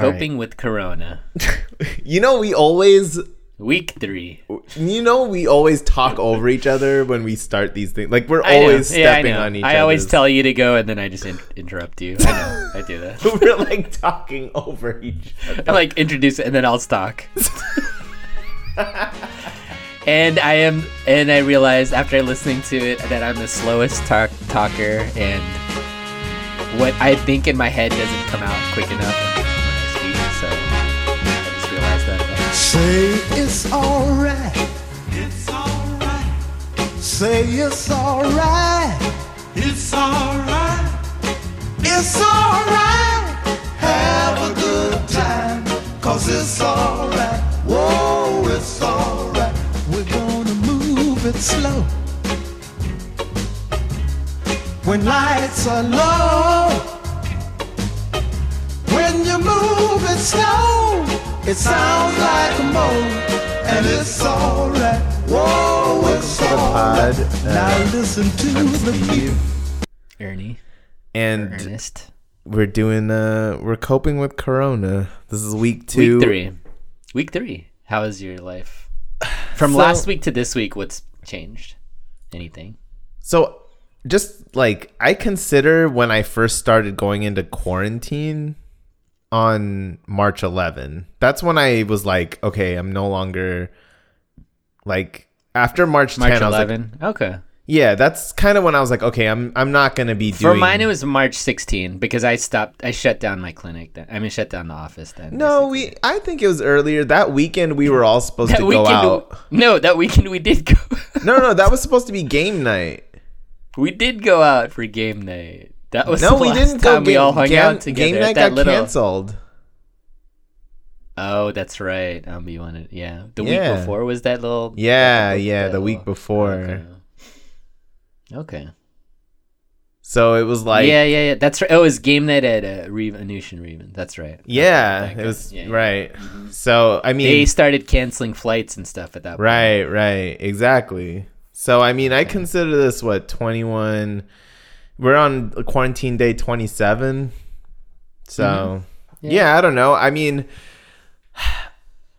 coping with Corona. You know, we always Week three. you know we always talk over each other when we start these things. Like we're always Yeah, stepping on each other. I other. always tell you to go, and then I just in- interrupt you. I know. I do that. we're like talking over each other. I like introduce it, and then I'll talk. and I am, and I realized after listening to it that I'm the slowest talk talker, and what I think in my head doesn't come out quick enough Say it's alright. It's alright. Say it's alright. It's alright. It's alright. Have a good time. Cause it's alright. Whoa, it's alright. We're gonna move it slow. When lights are low. When you move it slow, it sounds like a moan, and it's alright. Whoa, it's alright. pod, uh, Now listen to the beat. Ernie, And Ernest. we're doing uh we're coping with corona. This is week 2. Week three. Week three. How is your life? From So- last week to this week, what's changed? Anything? So just like I consider when I first started going into quarantine on March 11. That's when I was like, okay, I'm no longer like after March 10 March I was like, 11. okay. yeah, that's kind of when I was like, okay, I'm I'm not going to be doing. For mine, it was March 16 because I stopped. I shut down my clinic. Then I mean, shut down the office. Then No, basically. we I think it was earlier. That weekend we were all supposed to go out. No, that weekend we did go. No, no, that was supposed to be game night. we did go out for game night. That was No, we didn't go time we game, all hung game, out together. game night that got little. canceled. Oh, that's right. Um, you wanted, yeah. The Yeah. week before was that little. Yeah, yeah, the little- week before. Okay. okay. So it was like yeah, yeah, yeah. That's right. Oh, it was game night at uh, Reeve, Anoush and Reven. That's right. Yeah, Okay, it was yeah, yeah. right. So I mean, They started canceling flights and stuff at that point. right, right, exactly. So I mean, I consider this what twenty one. We're on quarantine day twenty seven. So Mm-hmm. yeah. I don't know. I mean,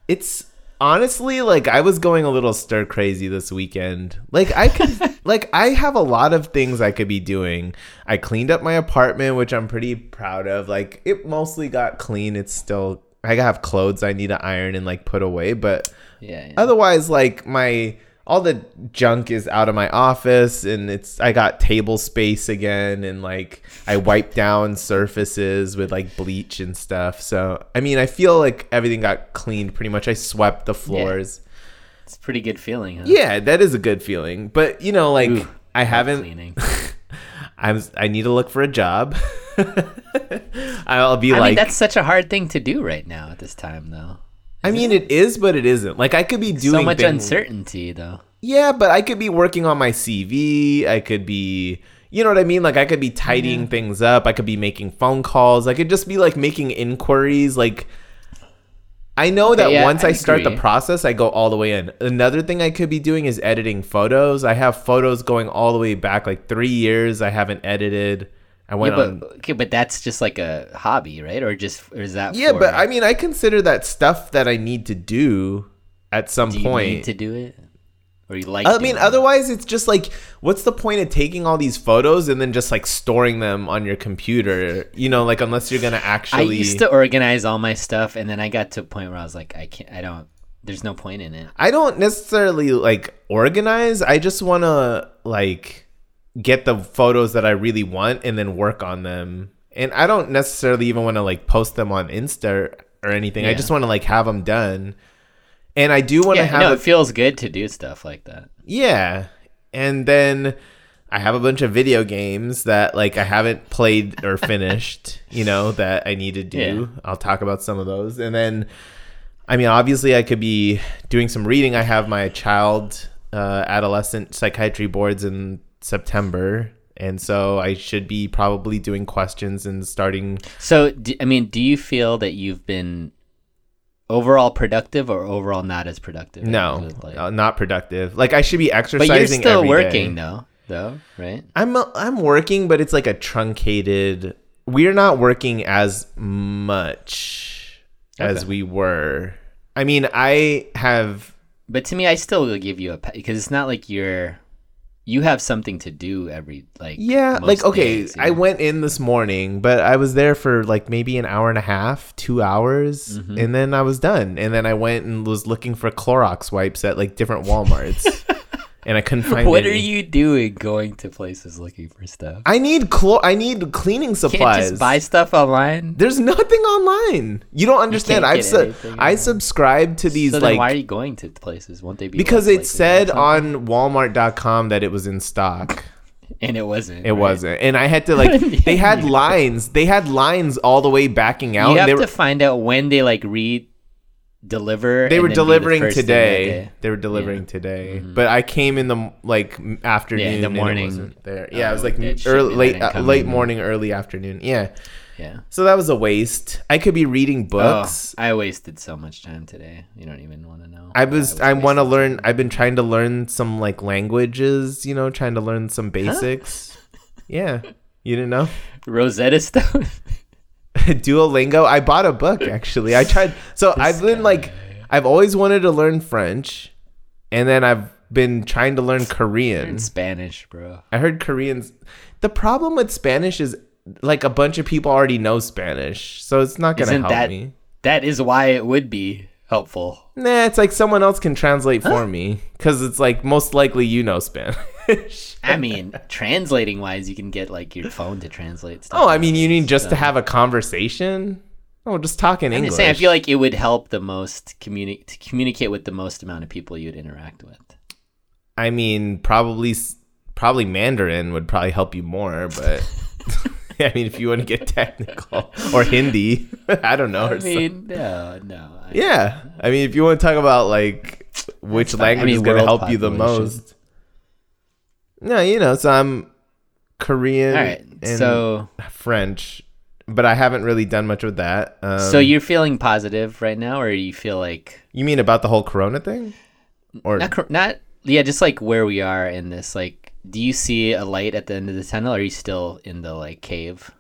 it's honestly like I was going a little stir crazy this weekend. Like I could, like I have a lot of things I could be doing. I cleaned up my apartment, which I'm pretty proud of. Like it mostly got clean. It's still I have clothes I need to iron and like put away, but Yeah. yeah. otherwise like my all the junk is out of my office and it's I got table space again and like I wiped down surfaces with like bleach and stuff. So I mean I feel like everything got cleaned pretty much. I swept the floors. It's a pretty good feeling, huh? Yeah, that is a good feeling. But you know like Ooh, I haven't Cleaning. I'm I need to look for a job. I'll be I like mean, that's such a hard thing to do right now at this time, though. I mean it is but it isn't. Like I could be doing so much things- uncertainty, though. Yeah, but I could be working on my CV. I could be, you know what I mean? Like I could be tidying things up. I could be making phone calls. I could just be like making inquiries. Like I know that yeah, once I I, start the process, I go all the way in. Another thing I could be doing is editing photos. I have photos going all the way back like three years. I haven't edited. I Yeah, but on. okay, but that's just like a hobby, right? Or just or is that? Yeah, for- but I mean, I consider that stuff that I need to do at some do you point. need to do it, or you like? I mean, it? otherwise, it's just like, what's the point of taking all these photos and then just like storing them on your computer? You know, like unless you're gonna actually. I used to organize all my stuff, and then I got to a point where I was like, I can't. I don't. There's no point in it. I don't necessarily like organize. I just want to like get the photos that I really want and then work on them. And I don't necessarily even want to like post them on Insta or anything. I just want to like have them done. And I do want to Yeah, have no, a it feels good to do stuff like that. Yeah. And then I have a bunch of video games that like I haven't played or finished, you know, that I need to do. I'll talk about some of those. And then I mean, obviously I could be doing some reading. I have my child uh, adolescent psychiatry boards in September. And so I should be probably doing questions and starting So, do, I mean, do you feel that you've been overall productive or overall not as productive? no, like- uh, not productive. Like I should be exercising. but you're still working day. though, though, right? I'm I'm working, but it's like a truncated. We're not working as much. as we were. I mean, I have But to me, I still will give you a because it's not like you're you have something to do every like Yeah, like okay, days, I know? went in this morning, but I was there for like maybe an hour and a half, 2 hours, Mm-hmm. and then I was done. And then I went and was looking for Clorox wipes at like different Walmarts. and I couldn't find What any. are you doing going to places looking for stuff? I need clo- I need cleaning Can't supplies. just buy stuff online. There's nothing online. You don't understand. can't I've su- I subscribe to these so then like why are you going to places? Won't they be because it said on walmart.com that it was in stock. and it wasn't. It right? wasn't. And I had to like they had lines. They had lines all the way backing out. You have they were to find out when they like re deliver. they were the delivering that today. day. They were delivering today. But I came in the like afternoon. Yeah, in the morning. there. Yeah, it was Oh, like it early, late uh, late morning, early afternoon. Yeah. Yeah. So that was a waste. I could be reading books. Oh, I wasted so much time today. You don't even want to know. I was I want to learn I've been trying to learn some like languages, you know, trying to learn some basics. Yeah. You didn't know? Rosetta Stone. Duolingo. I bought a book actually. I tried so I've been like I've always wanted to learn French and then I've been trying to learn Korean. in Spanish, bro. I heard Koreans The problem with Spanish is like a bunch of people already know Spanish. So it's not going to Isn't help that me. that is why it would be helpful? Nah, it's like someone else can translate for me cuz it's like most likely you know Spanish. I mean, translating wise, you can get like your phone to translate stuff. Oh, I mean, you need just to have a conversation. Oh, just talk in I'm English. saying, I feel like it would help the most communi- to communicate with the most amount of people you'd interact with. I mean, probably, probably Mandarin would probably help you more, but I mean, if you want to get technical or Hindi, I don't know. I mean, no, no. I, yeah, I mean, if you want to talk about like which. Language is going to help you the most. No, you know, so I'm Korean right. and So, French, but I haven't really done much with that. Um, so you're feeling positive right now, or do you feel like you mean about the whole Corona thing, or not, not, yeah, just like where we are in this. Like, do you see a light at the end of the tunnel? Or are you still in the like cave?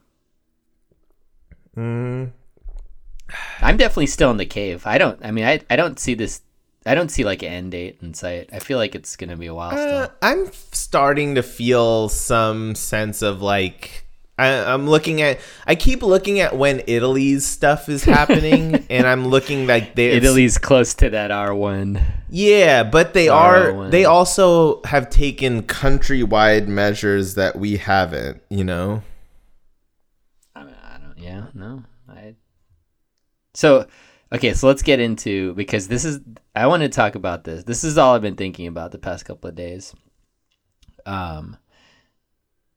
Mm, I'm definitely still in the cave. I don't. I mean, I I don't see this. I don't see like an end date in sight. I feel like it's gonna be a while Uh, still. I'm starting to feel some sense of like I, I'm looking at. I keep looking at when Italy's stuff is happening, and I'm looking like they Italy's close to that R one. Yeah, but they Sorrow are. They also have taken countrywide measures that we haven't. You know. I, mean, I don't. Yeah. No. I. So, okay. So let's get into because this is. I want to talk about this. This is all I've been thinking about the past couple of days. Um.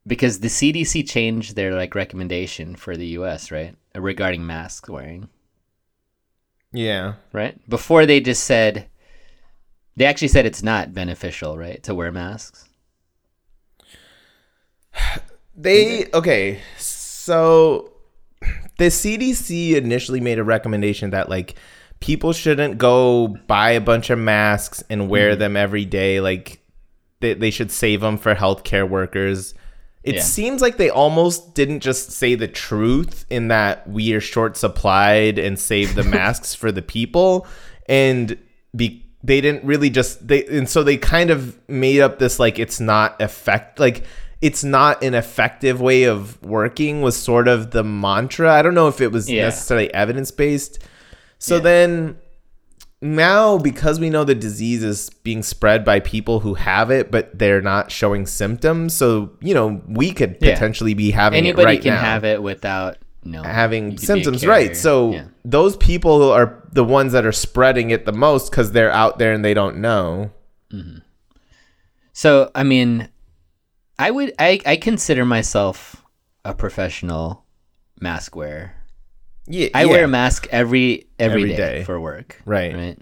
Because the CDC changed their like recommendation for the U.S. right regarding mask wearing. Yeah. right? Before they just said they actually said it's not beneficial, right, to wear masks. They okay. So the CDC initially made a recommendation that like people shouldn't go buy a bunch of masks and wear Mm-hmm. them every day. Like they, they should save them for healthcare workers. It Yeah. seems like they almost didn't just say the truth in that we are short supplied and save the masks for the people and be they didn't really just they and so they kind of made up this like it's not effect like it's not an effective way of working was sort of the mantra. I don't know if it was Yeah. necessarily evidence based. So Yeah. then now because we know the disease is being spread by people who have it but they're not showing symptoms so you know we could Yeah. potentially be having Anybody it right can now have it without no having you could be a symptoms right so Yeah. those people are the ones that are spreading it the most because they're out there and they don't know mm-hmm. So I mean, I would I I consider myself a professional mask wearer. Yeah I yeah. wear a mask every every Every day, day. for work. Right. Right.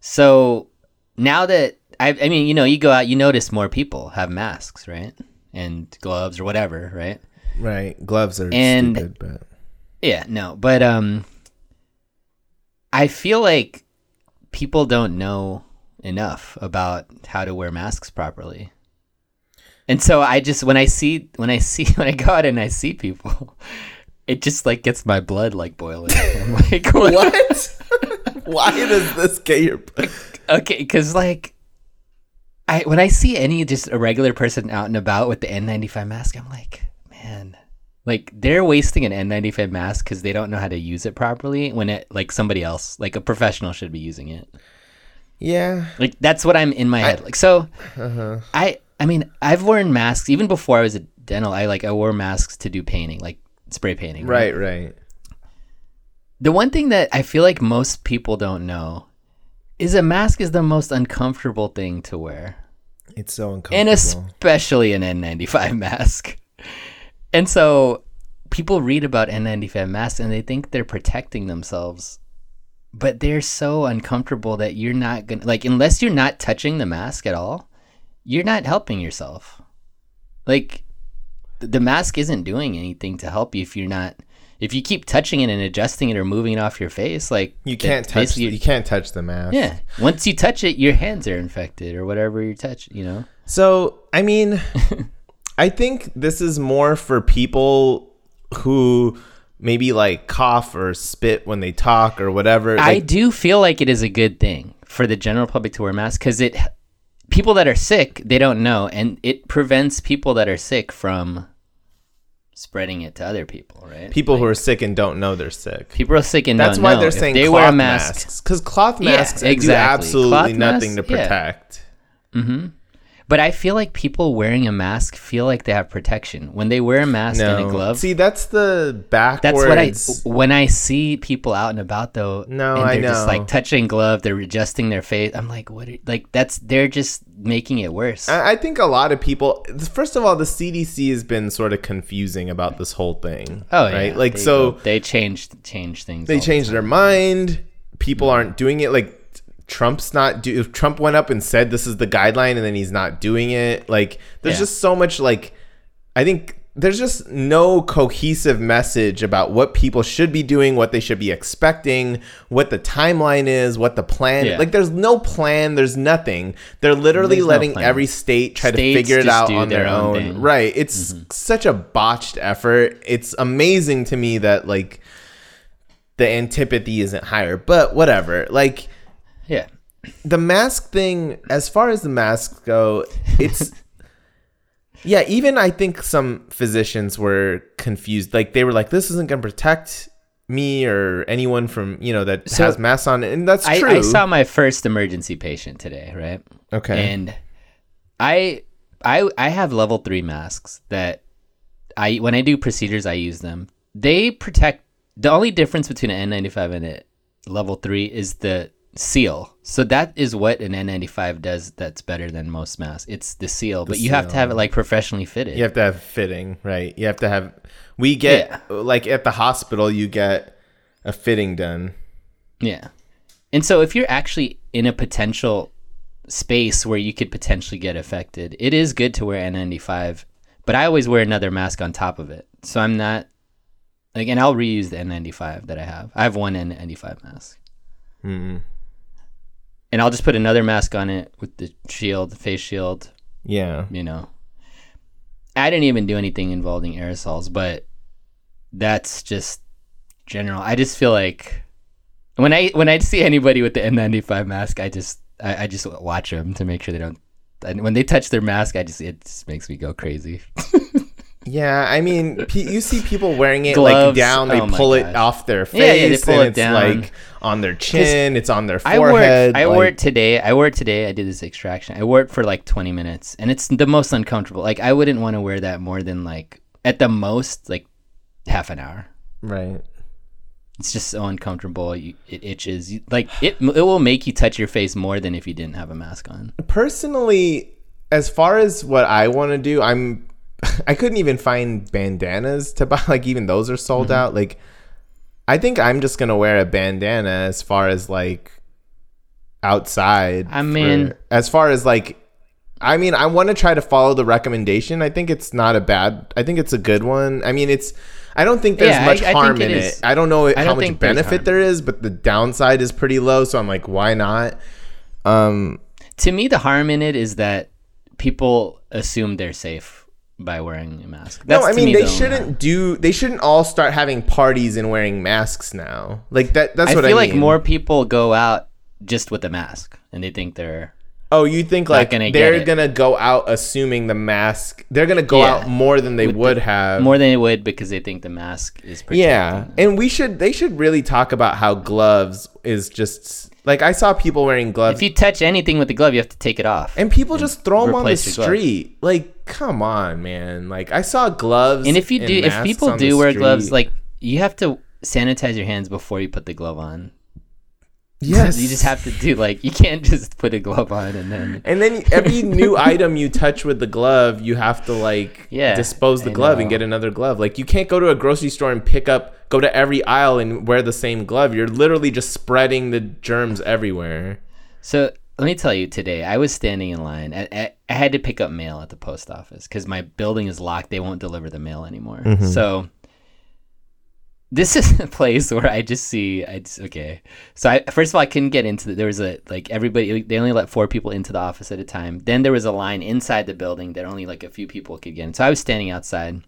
So now that I I mean, you know, you go out, you notice more people have masks, right? And gloves or whatever, right? right gloves are And- stupid but Yeah, no, but um I feel like people don't know enough about how to wear masks properly. And so I just when I see when I see when I go out and I see people it just like gets my blood like boiling. I'm like, what? What? Why does this get your? Okay, because like, I when I see any just a regular person out and about with the N95 mask, I'm like, man, like they're wasting an N95 mask because they don't know how to use it properly. When it like somebody else, like a professional, should be using it. Yeah. Like that's what I'm in my head. Like so, uh-huh. I I mean I've worn masks even before I was a dental. I like I wore masks to do painting, like spray painting. Right. Right. The one thing that I feel like most people don't know is a mask is the most uncomfortable thing to wear. It's so uncomfortable. and especially an N95 mask. And so people read about N95 masks and they think they're protecting themselves, but they're so uncomfortable that you're not gonna like unless you're not touching the mask at all, you're not helping yourself. Like the mask isn't doing anything to help you if you're not if you keep touching it and adjusting it or moving it off your face, like you can't touch. You can't touch the mask. yeah. Once you touch it, your hands are infected or whatever you touch. You know. So, I mean, I think this is more for people who maybe like cough or spit when they talk or whatever. I do feel like it is a good thing for the general public to wear masks because it people that are sick they don't know and it prevents people that are sick from spreading it to other people right people who are sick and don't know they're sick. people are sick and That's don't why know. they're If saying they cloth wear masks because cloth Yeah, masks do absolutely Cloth nothing masks, to yeah. protect. Mm-hmm. But i feel like people wearing a mask feel like they have protection when they wear a mask and a glove see, that's the backwards. that's what I when I see people out and about though. No, and I they're just know. like touching glove, they're adjusting their face. I'm like, what? Are, like that's they're just making it worse. I I think a lot of people. First of all, the CDC has been sort of confusing about this whole thing. oh right. yeah, Like they so, they changed changed things. they all the changed their mind. People mm-hmm. aren't doing it. Like Trump's not do. If Trump went up and said this is the guideline, and then he's not doing it. Like there's Yeah. just so much. Like I think there's just no cohesive message about what people should be doing, what they should be expecting, what the timeline is, what the plan. Yeah. Like there's no plan. There's nothing. They're literally There's letting plan. every state try States to figure it out on their, their own own. Mm-hmm. Right. It's such a botched effort. It's amazing to me that like the antipathy isn't higher, but whatever. Like Yeah. the mask thing, as far as the masks go, it's yeah. Even I think some physicians were confused. Like they were like, "This isn't going to protect me or anyone from you know that So- has masks on," and that's I, true. I saw my first emergency patient today, right? okay, And I I I have level three masks that I when I do procedures I use them. They protect the only difference between an N95 and a level three is the seal. So that is what an N95 does that's better than most masks. It's the seal, but you have to have it like professionally fitted. you have to have fitting, right? You have to have. We get like at the hospital, you get a fitting done. Yeah. And so if you're actually in a potential space where you could potentially get affected, it is good to wear N95, but I always wear another mask on top of it. So I'm not like and I'll reuse the N95 that I have. I have one N95 mask. Mm. And I'll just put another mask on it with the shield, the face shield, Yeah, you know. I didn't even do anything involving aerosols, but that's just general. I just feel like when I when I see anybody with the N95 mask, I just I, I just watch them to make sure they don't. And when they touch their mask, I just it just makes me go crazy. Yeah, I mean, you see people wearing it like down. They Oh pull it gosh. off their face, Yeah, yeah, they pull and it it's down. like on their chin. It's on their I wore forehead. it, I wore like- it today. I wore it today. I did this extraction. I wore it for like 20 minutes, and it's the most uncomfortable. Like I wouldn't want to wear that more than like at the most like half an hour. right. It's just so uncomfortable. You, it itches. You, like it, it will make you touch your face more than if you didn't have a mask on. Personally, as far as what I want to do, I'm. I couldn't even find bandanas to buy. Like even those are sold Mm-hmm. out. Like, I think I'm just gonna wear a bandana as far as like outside. I mean- for- as far as like. I mean, I want to try to follow the recommendation. I think it's not a bad. I think it's a good one. I mean, it's. I don't think there's Yeah, much I harm it in is. it. I don't know how don't much benefit there is, but the downside is pretty low. So I'm like, why not? Um, To me, the harm in it is that people assume they're safe by wearing a mask. No, I mean me they the shouldn't do. They shouldn't all start having parties and wearing masks now. Like that. That's I what I feel like more people go out just with a mask, and they think they're Oh, you think like gonna they're gonna go out assuming the mask? They're gonna go Yeah. out more than they With would the- have. more than they would because they think the mask is protecting. yeah, and we should. They should really talk about how gloves is just like I saw people wearing gloves, If you touch anything with the glove, you have to take it off. and people just throw them on the street. Like, come on, man! Like I saw gloves, And if you do, if people do wear gloves, like you have to sanitize your hands before you put the glove on. Yes, you just have to do like you can't just put a glove on and then And then every new item you touch with the glove, you have to like Yeah, dispose the I glove and get another glove. Like you can't go to a grocery store and pick up, go to every aisle and wear the same glove. You're literally just spreading the germs everywhere. So let me tell you, today I was standing in line. I, I, I had to pick up mail at the post office because my building is locked. They won't deliver the mail anymore. Mm-hmm. So this is a place where I just see. I just, okay. So I first of all I couldn't get into. The, there was a like everybody. They only let four people into the office at a time. Then there was a line inside the building that only like a few people could get in. So I was standing outside,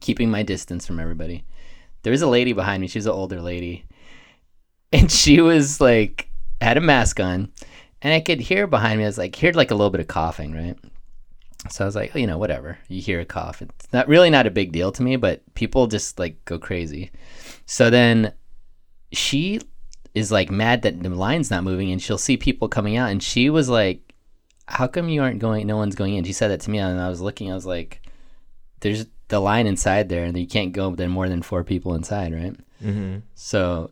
keeping my distance from everybody. There was a lady behind me. She was an older lady, and she was like had a mask on, and I could hear behind me. I was like heard like a little bit of coughing, right? So I was like, oh, you know, whatever. You hear a cough. It's not really not a big deal to me, but people just like go crazy. So then she is like mad that the line's not moving and she'll see people coming out and she was like, How come you aren't going no one's going in? She said that to me and I was looking, I was like, There's the line inside there and you can't go then more than four people inside, right? Mm-hmm. So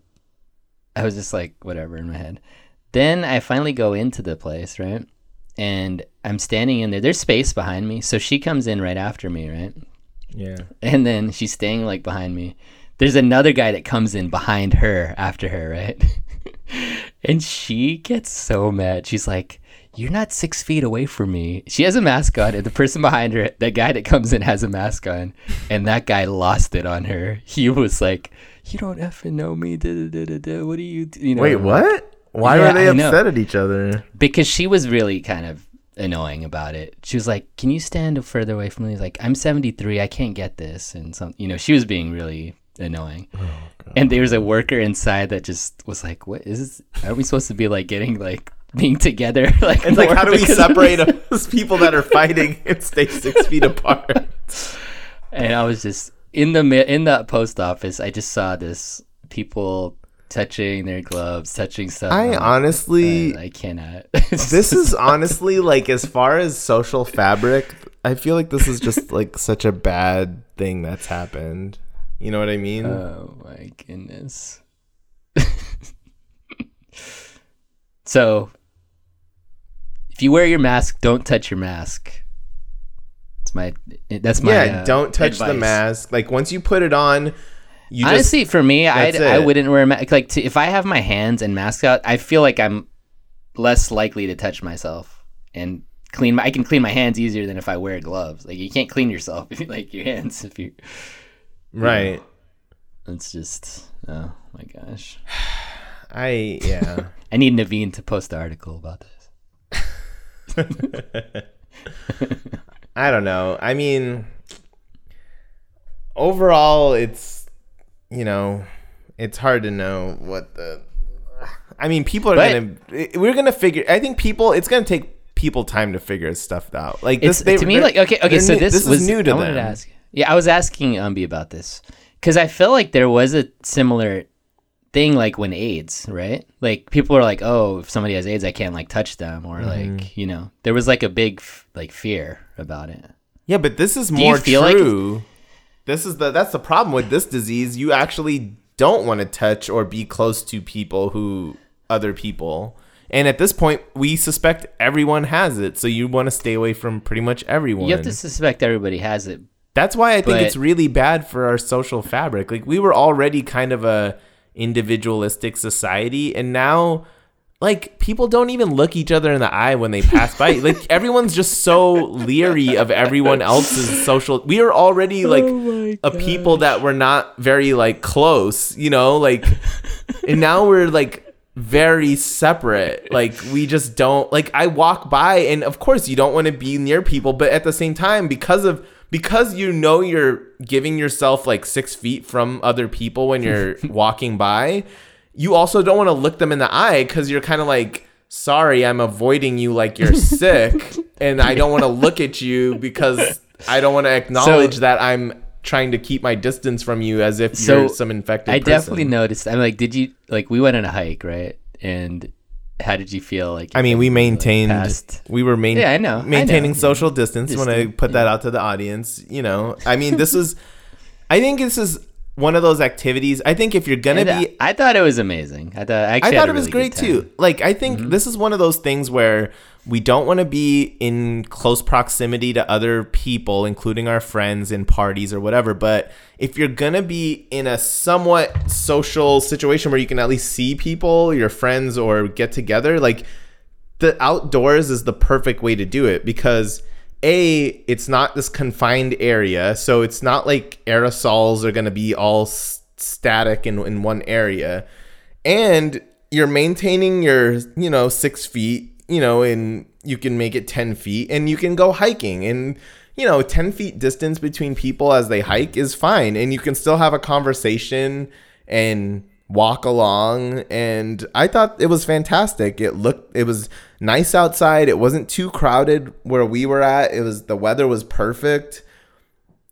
I was just like, whatever in my head. Then I finally go into the place, right? And I'm standing in there. There's space behind me. So she comes in right after me, right? Yeah. And then she's staying like behind me. There's another guy that comes in behind her after her, right? and she gets so mad. She's like, You're not six feet away from me. She has a mask on, and the person behind her, that guy that comes in, has a mask on. And that guy lost it on her. He was like, You don't effing know me. Da, da, da, da, da. What do you, do? you know? Wait, what? Why Yeah, were they I know. upset at each other? because she was really kind of annoying about it. She was like, "Can you stand further away from me?" He's like, "I'm 73. I can't get this." And some, you know, she was being really annoying. Oh, and there was a worker inside that just was like, "What is this? Are we supposed to be like getting like being together?" like, It's like, how do we separate those people that are fighting and stay six feet apart? And I was just in the in the post office. I just saw this people touching their gloves, touching stuff. I honestly, I, cannot. this is honestly like as far as social fabric i feel like this is just like such a bad thing that's happened you know what i mean Oh my goodness. so, if you wear your mask, don't touch your mask. It's my that's my yeah uh, don't touch the mask like once you put it on you Honestly, for me, I I wouldn't wear a mask. Like to, if I have my hands and mask out, I feel like I'm less likely to touch myself and clean. My, I can clean my hands easier than if I wear gloves. Like you can't clean yourself like your hands if you. right It's just oh my gosh. i yeah I need Naveen to post an article about this. i don't know i mean overall it's you know it's hard to know what the i mean people are But- gonna we're gonna figure i think people it's gonna take people time to figure stuff out like It's this they, to me like okay, okay. So new- this, this was is new to I them to ask. Yeah, I was asking Umbi about this because I feel like there was a similar thing like when AIDS, right? Like people are like, oh, if somebody has AIDS, I can't like touch them, or Mm-hmm. like you know, there was like a big like fear about it. Yeah, but this is you more feel like- true. This is the that's the problem with this disease. You actually don't want to touch or be close to people who other people. And at this point, we suspect everyone has it, so you want to stay away from pretty much everyone. You have to suspect everybody has it. That's why I think But- it's really bad for our social fabric. Like we were already kind of a individualistic society and now like people don't even look each other in the eye when they pass by. like everyone's just so leery of everyone else's social. We are already oh like a people that were not very like close, you know, like and now we're like very separate. Like we just don't like I walk by and of course you don't want to be near people, but at the same time, because of because you know you're giving yourself like six feet from other people when you're walking by, you also don't want to look them in the eye because you're kind of like, sorry, I'm avoiding you like you're sick, and I don't want to look at you because I don't want to acknowledge that I'm trying to keep my distance from you as if So, you're some infected I person. definitely noticed. I'm like, did you like we went on a hike, right? And how did you feel? Like I mean, we maintained. past- We were main, Yeah, I know, I maintaining know. social distance when I put that out to the audience. You know, I mean, this is. I think this is one of those activities. I think if you're gonna be, I thought it was amazing. I thought I, I thought it was really great. Mm-hmm. too. Like, I think this is one of those things where we don't want to be in close proximity to other people, including our friends in parties or whatever. But if you're gonna be in a somewhat social situation where you can at least see people, your friends, or get together, like the outdoors is the perfect way to do it because a it's not this confined area so it's not like aerosols are going to be all static in, in one area. And you're maintaining your you know six feet you know and you can make it 10 feet and you can go hiking. And you know 10 feet distance between people as they hike is fine and you can still have a conversation and walk along. And i thought it was fantastic. It looked it was nice outside it wasn't too crowded where we were at it was the weather was perfect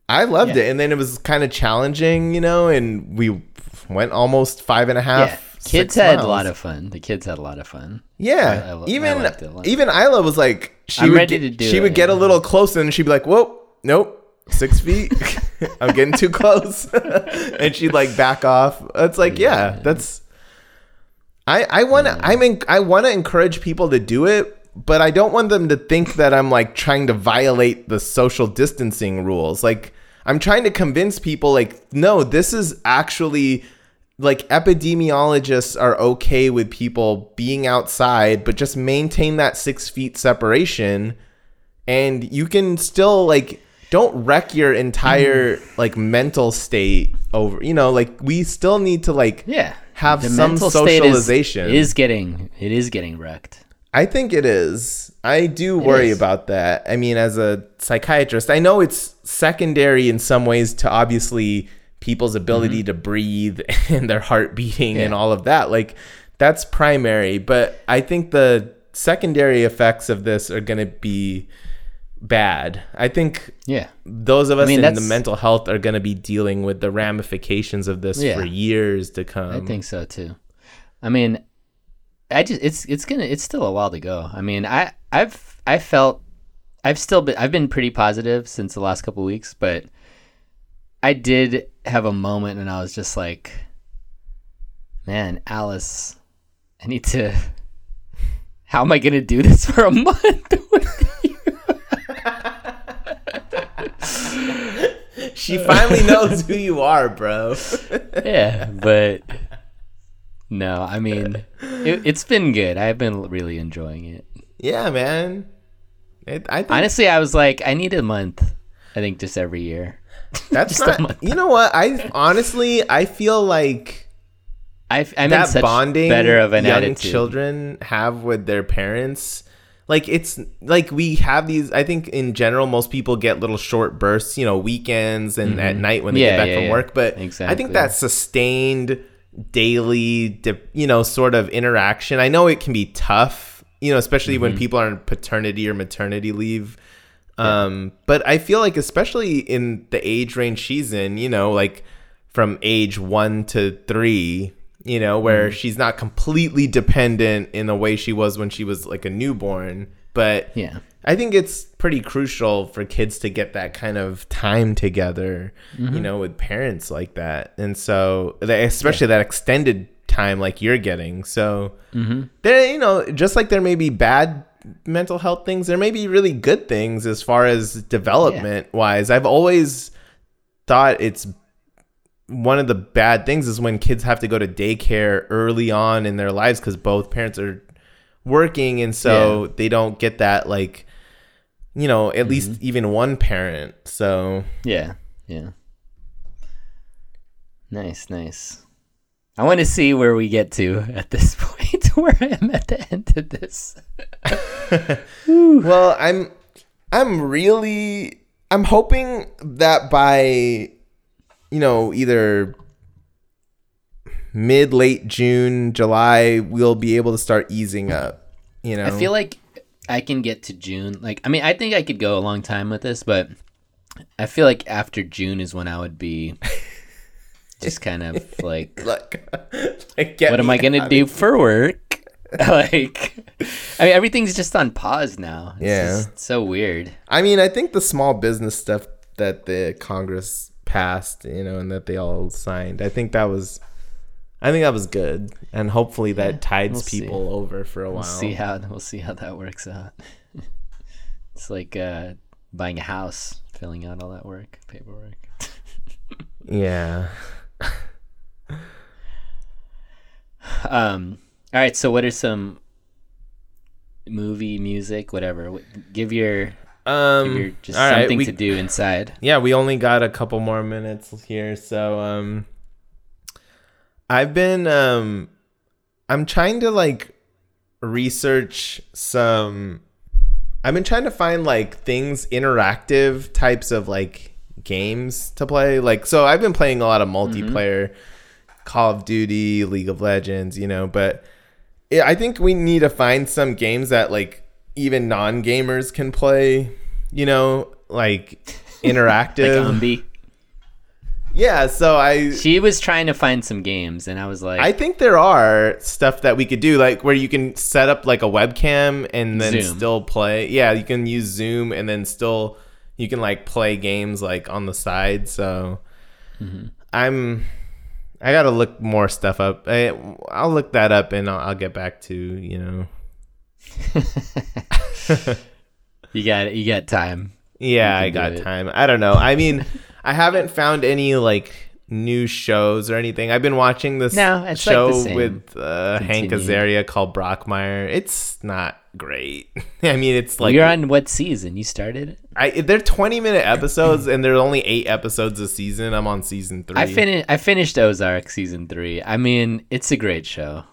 i loved Yeah. it and then it was kind of challenging you know and we went almost five and a half Yeah, kids had a lot of fun. The kids had a lot of fun. yeah, I- I lo- I even liked it a lot. even Isla was like, she I'm would ready get, to do she it, would get a little closer and she'd be like, "Whoa, nope, six feet, I'm getting too close," and she'd like back off. It's like, yeah, that's. I I want to I mean I want to encourage people to do it, but I don't want them to think that I'm like trying to violate the social distancing rules. Like I'm trying to convince people like no, this is actually like epidemiologists are okay with people being outside, but just maintain that six feet separation, and you can still like don't wreck your entire mm. like mental state over. You know, like we still need to like Yeah, have some mental state is- socialization. is getting it is getting wrecked. I think it is. I do worry about that. I mean, as a psychiatrist, I know it's secondary in some ways to obviously people's ability to breathe and their heart beating and Mm-hmm. All of that. Like, that's primary. But I think the secondary effects of this are going to be bad. I think Yeah, those of us mean, in the mental health are going to be dealing with the ramifications of this Yeah. for years to come. I think so too. I mean, I just it's it's gonna it's still a while to go. I mean, I I've I felt I've still been I've been pretty positive since the last couple weeks, but I did have a moment and I was just like, man, Alice, I need to. How am I gonna do this for a month? She finally knows who you are, bro. yeah, but no, I mean, it, it's been good. I've been really enjoying it. Yeah, man. It, I think Honestly, I was like, I need a month. I think just every year. that's not. You know what? I honestly, I feel like I, I'm in that such bonding better of an young attitude. children have with their parents. Like it's like we have these. I think in general, most people get little short bursts. You know, weekends and at night when they Mm-hmm. Yeah, get back yeah, from yeah. work. But I think that sustained daily, you know, sort of interaction. I know it can be tough. You know, especially when Mm-hmm. people are on paternity or maternity leave. Um, but I feel like especially in the age range she's in, you know, like from age one to three, you know, where Mm-hmm. she's not completely dependent in the way she was when she was like a newborn. But Yeah. I think it's pretty crucial for kids to get that kind of time together, Mm-hmm. you know, with parents like that. And so, especially that extended time like you're getting. So, Mm-hmm. there, you know, just like there may be bad mental health things, there may be really good things as far as development wise. I've always thought it's one of the bad things is when kids have to go to daycare early on in their lives because both parents are working and so they don't get that like you know at least mm-hmm. even one parent so Yeah. Yeah. Nice, nice. I want to see where we get to at this point, where I am at the end of this. Well, I'm I'm really I'm hoping that by you know, either mid late June, July, we'll be able to start easing up. You know. I feel like I can get to June. Like, I mean, I think I could go a long time with this, but I feel like after June is when I would be just kind of like, like, like what am I gonna do for work? like, I mean, everything's just on pause now. It's Yeah. just so weird. I mean, I think the small business stuff that the Congress passed, you know, and that they all signed, I think that was, I think that was good, and hopefully that tides we'll see. people over for a while. We'll see how we'll see how that works out. it's like uh, buying a house, filling out all that work, paperwork. Yeah. Um. All right. So, what are some movie, music, whatever? Give your Um. just all right, something we- to do inside. yeah, we only got a couple more minutes here, so um, I've been um, I'm trying to like research some. I've been trying to find like things interactive types of like games to play. Like, so I've been playing a lot of multiplayer, Call of Duty, League of Legends, you know, but yeah, I think we need to find some games that like even non gamers can play, you know, like Like interactive. Umbi. yeah, so I She was trying to find some games, and I was like, I think there are stuff that we could do, like where you can set up like a webcam and then Zoom. still play. Yeah, you can use Zoom and then still you can like play games like on the side. So Mm-hmm. I'm I gotta look more stuff up. I, I'll look that up and I'll, I'll get back to you know. you got you got time. Yeah, I got time. I don't know. I mean, I haven't found any like new shows or anything. I've been watching this No, like show same. with uh, Hank Azaria called Brockmire. It's not great. I mean, it's like You're on what season? You started. I, they're 20 minute episodes and there's only eight episodes a season. I'm on season three. I finished. I finished Ozark season three. I mean, it's a great show.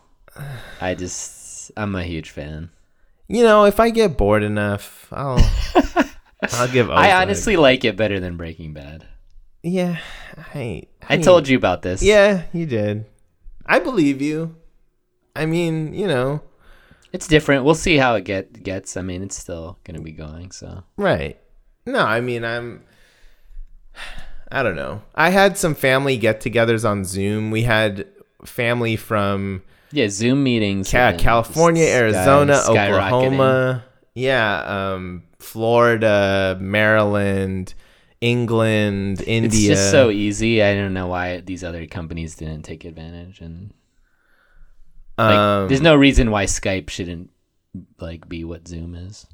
I just, I'm a huge fan. You know, if I get bored enough, I'll I'll give. I honestly like it better than Breaking Bad. yeah, I I told you about this. Yeah, you did. I believe you. I mean, you know, it's different. We'll see how it get gets. I mean, it's still gonna be going. So right? No, I mean, I'm. I don't know. I had some family get-togethers on Zoom. We had family from yeah, Zoom meetings. Ca- California, sky- Arizona. Oklahoma, yeah, um, Florida, Maryland, England, India. It's just so easy. I don't know why these other companies didn't take advantage, and like, um, there's no reason why Skype shouldn't like be what Zoom is.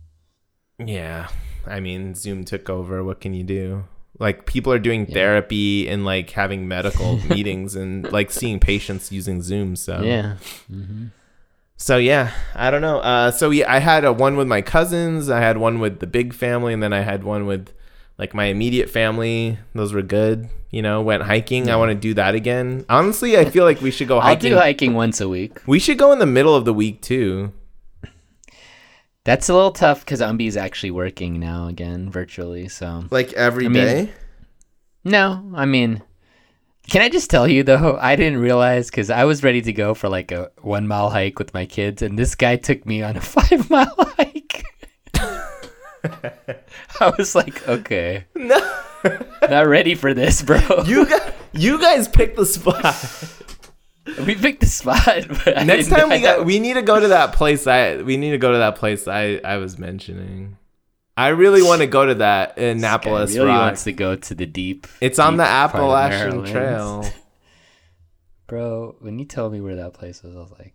Yeah. I mean, Zoom took over. What can you do? Like people are doing therapy and like having medical meetings and like seeing patients using Zoom. So Yeah, So yeah, I don't know. Uh, so yeah, I had a one with my cousins. I had one with the big family, and then I had one with like my immediate family. Those were good. You know, went hiking. I want to do that again. Honestly, I feel like we should go I'll do hiking once a week. we should go in the middle of the week too. That's a little tough because Umbi's actually working now again virtually. So Like every I mean- no, I mean, can I just tell you though? I didn't realize because I was ready to go for like a one mile hike with my kids, and this guy took me on a five mile hike. I was like, okay, No. not ready for this, bro. You guys, you guys pick the spot. We picked the spot. Next time we got, we need to go to that place. I we need to go to that place. I I was mentioning. I really want to go to that this guy Annapolis really Rock. wants to go to the deep. It's on the deep part of Appalachian Trail. bro. When you told me where that place was, I was like,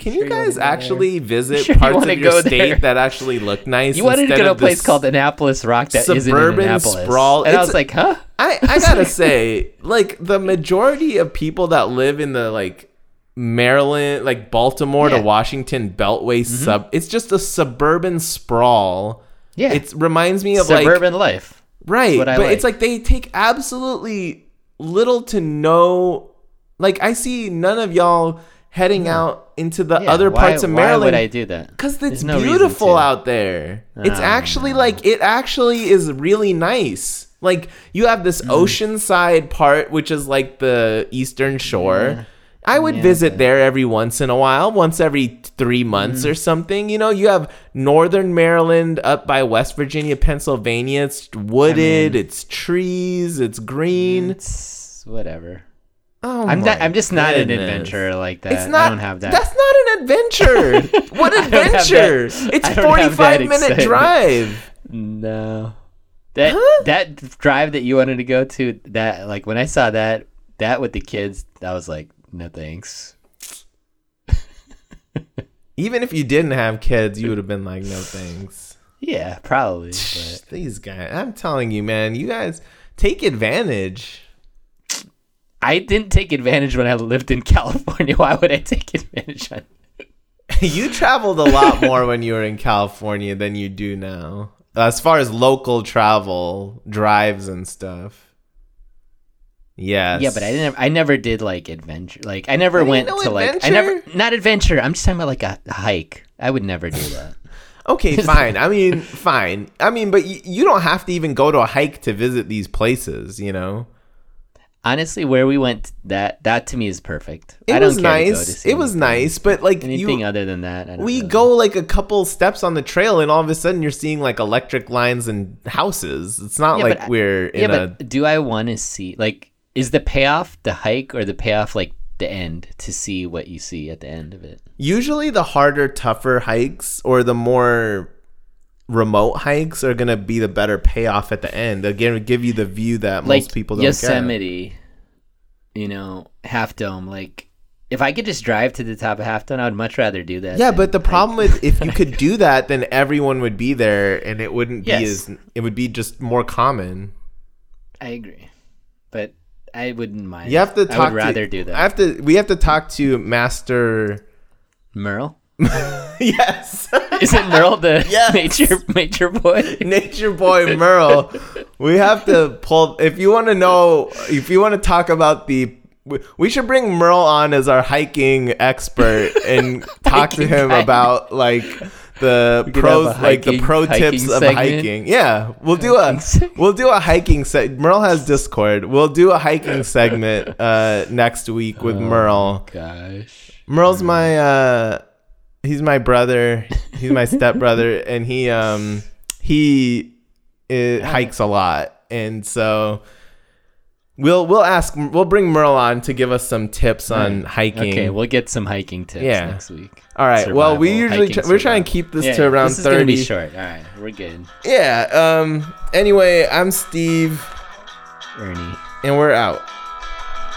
Can Sure you you guys go there? actually visit Sure parts wanna of your state there? that actually look nice? you wanted to go to a place called Annapolis Rock that isn't in suburban Annapolis. sprawl. And I was like, huh? I I gotta say, like the majority of people that live in the like Maryland, like Baltimore Yeah. Mm-hmm. to Washington Beltway sub, it's just a suburban sprawl. Yeah, It reminds me of like suburban life. Right, but it's like. like they take absolutely little to no Like I see none of y'all heading out into the Yeah, other why- parts of Maryland. Why would I do that? Because it's no beautiful out there. It's Oh, actually like it actually is really nice. Like you have this Mm. oceanside part, which is like the eastern shore. I would Yeah, visit there every once in a while, once every three months Mm. or something. You know, you have northern Maryland up by West Virginia, Pennsylvania. It's wooded, it's trees, it's green. It's whatever. Oh I'm not, I'm just not an adventurer like that. It's not. I don't have that. That's not an adventure. what adventure? It's I don't have that 45 minute excitement. drive. No. That Huh? that drive that you wanted to go to, that like when I saw that that with the kids, I was like, no thanks. Even if you didn't have kids, you would have been like, no thanks. Yeah, probably. But These guys, I'm telling you, man, you guys take advantage. I didn't take advantage when I lived in California. Why would I take advantage on you traveled a lot more when you were in California than you do now. As far as local travel, drives and stuff. Yes. Yeah, but I didn't. I never did like adventure. Like I never What do you went to like. I never not adventure. I'm just talking about like a, a hike. I would never do that. Okay, fine. I mean, fine. I mean, but y- you don't have to even go to a hike to visit these places, you know? Honestly, where we went, that that to me is perfect. It I don't was care to to nice. It was nice, but like Anything you, other than that, we really- go like a couple steps on the trail, and all of a sudden you're seeing like electric lines and houses. It's not Yeah, like but uh, we're in yeah, a. but do I want to see like is the payoff the hike or the payoff like the end to see what you see at the end of it? Usually, the harder, tougher hikes or the more remote hikes are gonna be the better payoff at the end. They're gonna give you the view that Like most people don't get. Yosemite, you know, Half Dome. Like if I could just drive to the top of Half Dome, I would much rather do that. Yeah, but the hike. problem is if you could do that, then everyone would be there, and it wouldn't be Yes. as. It would be just more common. I agree, but I wouldn't mind. You have to talk. I would rather to, do that. I have to. We have to talk to Master. Merle. yes, Isn't Merle the Yes. nature nature boy? Nature Boy Merle. We have to pull. If you want to know, if you want to talk about the. we- should bring Merle on as our hiking expert and talk to him guy. about like the pros, a like the pro hiking tips of segment. hiking. Yeah, we'll do a we'll do a hiking set. Merle has Discord. We'll do a hiking segment uh, next week with Merle. Gosh. Merle's my uh he's my brother. He's my stepbrother and he um he uh, hikes a lot. And so we'll we'll ask we'll bring Merle on to give us some tips on hiking. Okay, we'll get some hiking tips Yeah. next week. All right. well, we usually we're trying to keep this Yeah, to around this is gonna 30. be short. All right, we're good. Yeah. Um anyway, I'm Steve Ernie, and we're out.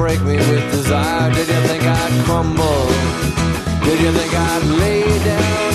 Break me with desire? Did you think I'd crumble? Did you think I'd lay down